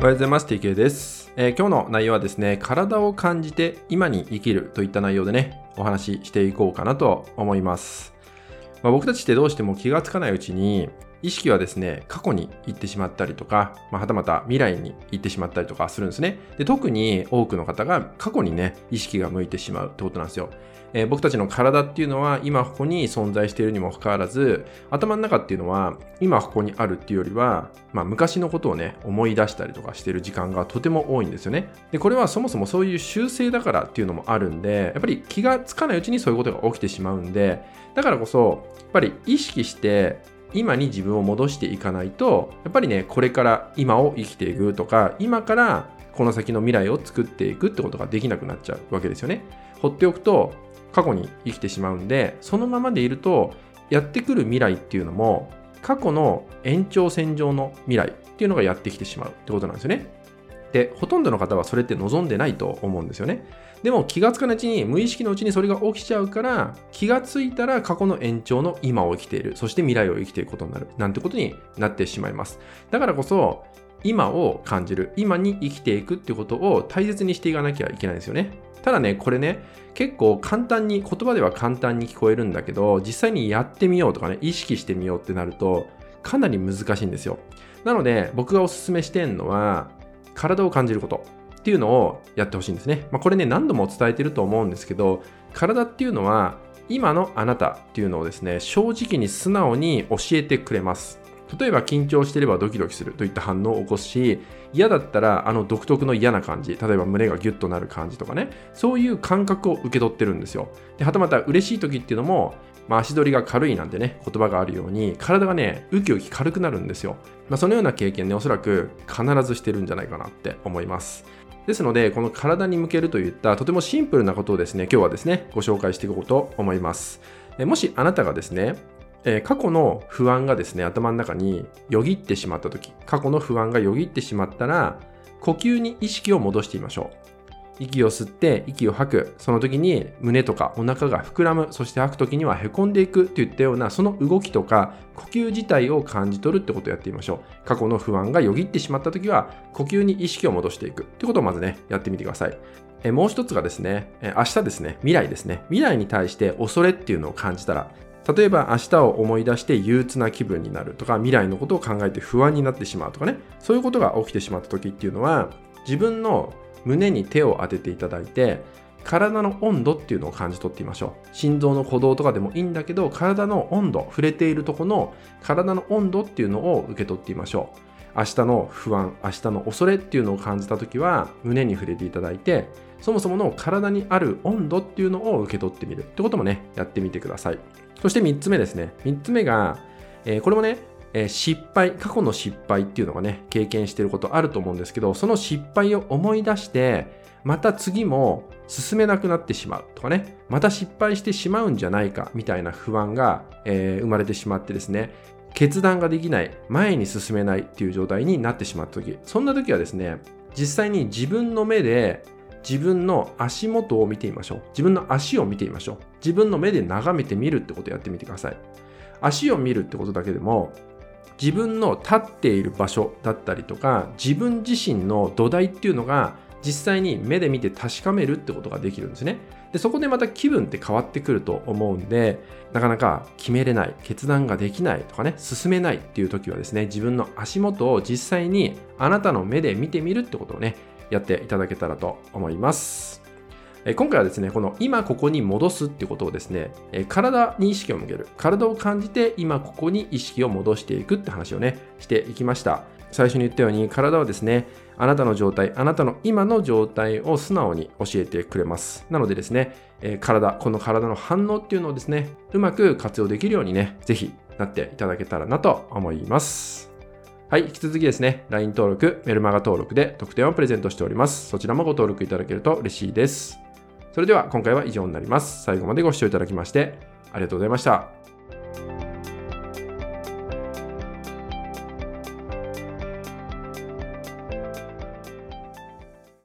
おはようございます。TK です、えー今日の内容はですね、体を感じて今に生きるといった内容でね、お話ししていこうかなと思います。まあ僕たちってどうしても気がつかないうちに、意識はですね、過去に行ってしまったりとか、まあ、はたまた未来に行ってしまったりとかするんですね。で特に多くの方が過去にね、意識が向いてしまうってことなんですよ。えー僕たちの体っていうのは今ここに存在しているにもかかわらず頭の中っていうのは今ここにあるっていうよりは、まあ、昔のことをね思い出したりとかしている時間がとても多いんですよねでこれはそもそもそういう習性だからっていうのもあるんでやっぱり気がつかないうちにそういうことが起きてしまうんでだからこそやっぱり意識して今に自分を戻していかないとやっぱりねこれから今を生きていくとか今からこの先の未来を作っていくってことができなくなっちゃうわけですよね。放っておくと過去に生きてしまうんでそのままでいるとやってくる未来っていうのも過去の延長線上の未来っていうのがやってきてしまうってことなんですよね。でほとんどの方はそれって望んでないと思うんですよね。でも気がつかないうちに無意識のうちにそれが起きちゃうから気がついたら過去の延長の今を生きている。そして未来を生きていくことになる。なんてことになってしまいます。だからこそ今を感じる。今に生きていくってことを大切にしていかなきゃいけないですよね。ただねこれね結構簡単に言葉では簡単に聞こえるんだけど実際にやってみようとかね意識してみようってなるとかなり難しいんですよ。なので僕がおすすめしてるのは体を感じることっていうのをやってほしいんですね、まあ、これね何度も伝えてると思うんですけど体っていうのは今のあなたっていうのをですね正直に素直に教えてくれます。例えば緊張してればドキドキするといった反応を起こすし嫌だったらあの独特の嫌な感じ例えば胸がギュッとなる感じとかねそういう感覚を受け取ってるんですよ。ではたまた嬉しい時っていうのも、まあ、足取りが軽いなんてね言葉があるように体がねウキウキ軽くなるんですよ、まあ、そのような経験ねおそらく必ずしてるんじゃないかなって思います。ですのでこの体に向けるといったとてもシンプルなことをですね今日はですねご紹介していこうと思います。もしあなたがですねえー過去の不安がですね頭の中によぎってしまった時過去の不安がよぎってしまったら呼吸に意識を戻してみましょう。息を吸って息を吐く。その時に胸とかお腹が膨らむ。そして吐く時にはへこんでいくといったようなその動きとか呼吸自体を感じ取るってことをやってみましょう。過去の不安がよぎってしまった時は呼吸に意識を戻していくってことをまずねやってみてください。えもう一つがですねえ明日ですね。未来ですね。未来に対して恐れっていうのを感じたら例えば明日を思い出して憂鬱な気分になるとか未来のことを考えて不安になってしまうとかね。そういうことが起きてしまった時っていうのは自分の胸に手を当てていただいて体の温度っていうのを感じ取ってみましょう。心臓の鼓動とかでもいいんだけど体の温度触れているとこの体の温度っていうのを受け取ってみましょう。明日の不安明日の恐れっていうのを感じた時は胸に触れていただいてそもそもの体にある温度っていうのを受け取ってみる。ってこともねやってみてください。そして3つ目ですね。3つ目が、えーこれもね、えー失敗、過去の失敗っていうのがね、経験してることあると思うんですけど、その失敗を思い出して、また次も進めなくなってしまうとかね、また失敗してしまうんじゃないかみたいな不安が、えー生まれてしまってですね、決断ができない、前に進めないっていう状態になってしまった時、そんな時はですね、実際に自分の目で自分の足元を見てみましょう。自分の足を見てみましょう。自分の目で眺めてみるってことをやってみてください。足を見るってことだけでも、自分の立っている場所だったりとか、自分自身の土台っていうのが実際に目で見て確かめるってことができるんですね。で、そこでまた気分って変わってくると思うんで、なかなか決めれない、決断ができないとかね、進めないっていう時はですね、自分の足元を実際にあなたの目で見てみるってことをね、やっていただけたらと思います。今回はですね、この今ここに戻すってことをですね、体に意識を向ける。体を感じて今ここに意識を戻していくって話をね、していきました。最初に言ったように体はですね、あなたの状態、あなたの今の状態を素直に教えてくれます。なのでですね、体、この体の反応っていうのをですね、うまく活用できるようにね、ぜひなっていただけたらなと思います。はい、引き続きですね、LINE 登録、メルマガ登録で特典をプレゼントしております。そちらもご登録いただけると嬉しいです。それでは今回は以上になります。最後までご視聴いただきましてありがとうございました。